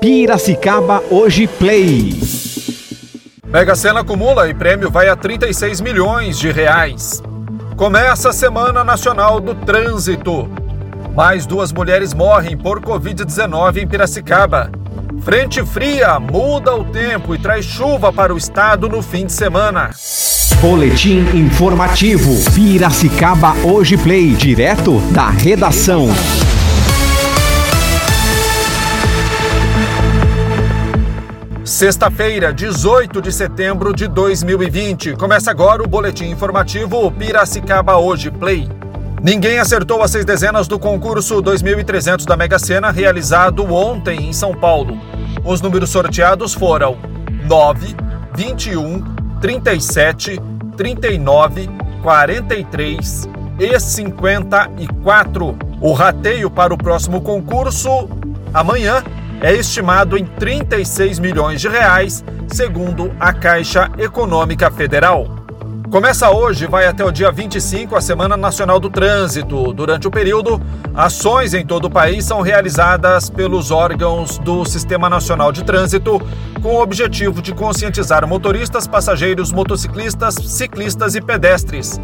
Piracicaba Hoje Play. Mega Sena acumula e prêmio vai a 36 milhões de reais. Começa a Semana Nacional do Trânsito. Mais duas mulheres morrem por Covid-19 em Piracicaba. Frente fria muda o tempo e traz chuva para o estado no fim de semana. Boletim informativo. Piracicaba Hoje Play. Direto da redação. Sexta-feira, 18 de setembro de 2020. Começa agora o boletim informativo Piracicaba Hoje Play. Ninguém acertou as seis dezenas do concurso 2300 da Mega Sena realizado ontem em São Paulo. Os números sorteados foram 9, 21, 37, 39, 43 e 54. O rateio para o próximo concurso amanhã é estimado em 36 milhões de reais, segundo a Caixa Econômica Federal. Começa hoje e vai até o dia 25 a Semana Nacional do Trânsito. Durante o período, ações em todo o país são realizadas pelos órgãos do Sistema Nacional de Trânsito com o objetivo de conscientizar motoristas, passageiros, motociclistas, ciclistas e pedestres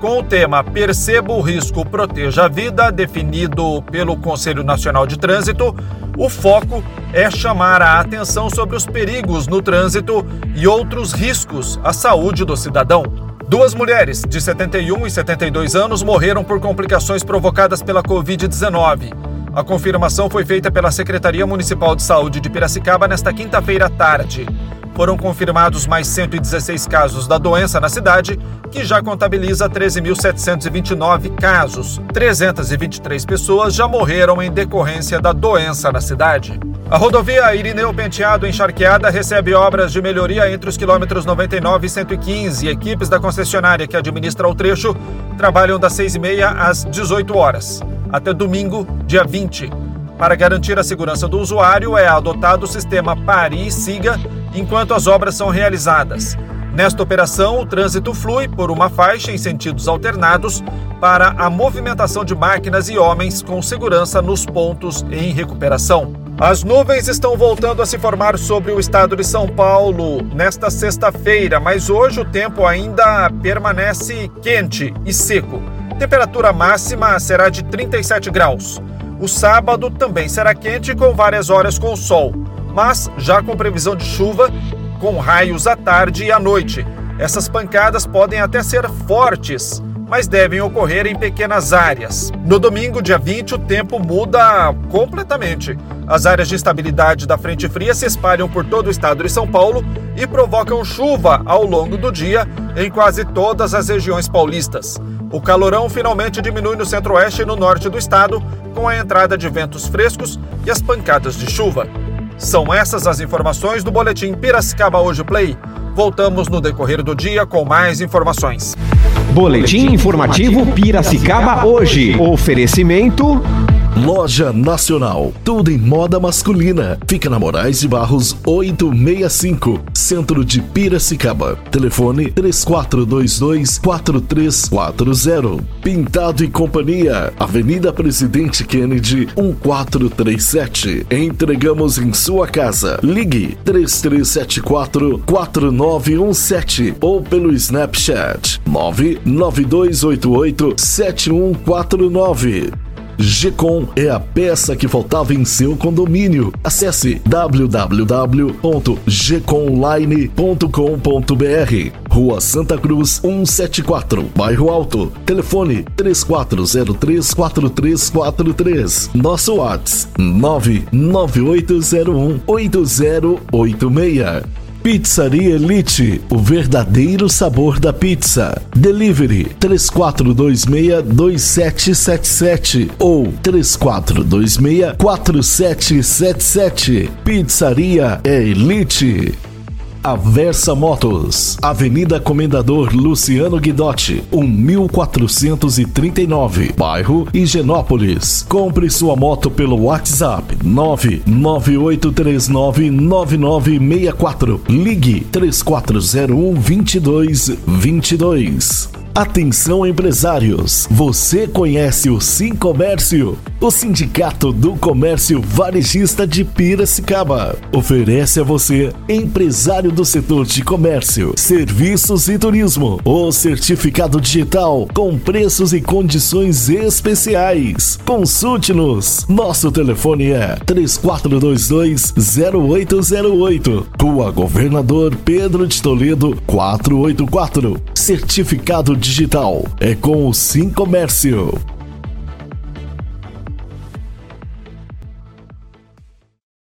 com o tema Perceba o Risco, Proteja a Vida, definido pelo Conselho Nacional de Trânsito, o foco é chamar a atenção sobre os perigos no trânsito e outros riscos à saúde do cidadão. Duas mulheres, de 71 e 72 anos, morreram por complicações provocadas pela Covid-19. A confirmação foi feita pela Secretaria Municipal de Saúde de Piracicaba nesta quinta-feira à tarde foram confirmados mais 116 casos da doença na cidade, que já contabiliza 13.729 casos. 323 pessoas já morreram em decorrência da doença na cidade. A rodovia Irineu Penteado encharqueada recebe obras de melhoria entre os quilômetros 99 e 115 e equipes da concessionária que administra o trecho trabalham das 6h30 às 18 horas, até domingo, dia 20. Para garantir a segurança do usuário, é adotado o sistema Pare e Siga enquanto as obras são realizadas. Nesta operação, o trânsito flui por uma faixa em sentidos alternados para a movimentação de máquinas e homens com segurança nos pontos em recuperação. As nuvens estão voltando a se formar sobre o estado de São Paulo nesta sexta-feira, mas hoje o tempo ainda permanece quente e seco. Temperatura máxima será de 37 graus. O sábado também será quente com várias horas com sol mas já com previsão de chuva, com raios à tarde e à noite. Essas pancadas podem até ser fortes, mas devem ocorrer em pequenas áreas. No domingo, dia 20, o tempo muda completamente. As áreas de estabilidade da frente fria se espalham por todo o estado de São Paulo e provocam chuva ao longo do dia em quase todas as regiões paulistas. O calorão finalmente diminui no centro-oeste e no norte do estado, com a entrada de ventos frescos e as pancadas de chuva. São essas as informações do Boletim Piracicaba Hoje Play. Voltamos no decorrer do dia com mais informações. Boletim informativo Piracicaba Hoje. Oferecimento. Loja Nacional. Tudo em moda masculina. Fica na Moraes de Barros 865, Centro de Piracicaba. Telefone 3422-4340. Pintado e Companhia. Avenida Presidente Kennedy 1437. Entregamos em sua casa. Ligue 3374-4917 ou pelo Snapchat 99288 7149. Gcom é a peça que faltava em seu condomínio. Acesse www.gconline.com.br. Rua Santa Cruz 174, Bairro Alto. Telefone 34034343. Nosso WhatsApp 99801 8086. Pizzaria Elite, o verdadeiro sabor da pizza. Delivery 3426-2777 ou 3426-4777. Pizzaria é Elite. Aversa Motos, Avenida Comendador Luciano Guidotti, 1439, bairro Higienópolis. Compre sua moto pelo WhatsApp 998399964. Ligue 3401 2222. Atenção empresários, você conhece o Sim Comércio? O Sindicato do Comércio Varejista de Piracicaba oferece a você, empresário do setor de comércio, serviços e turismo, o certificado digital com preços e condições especiais. Consulte-nos. Nosso telefone é 3422-0808. Rua Governador Pedro de Toledo 484. Certificado digital é com o Sim Comércio.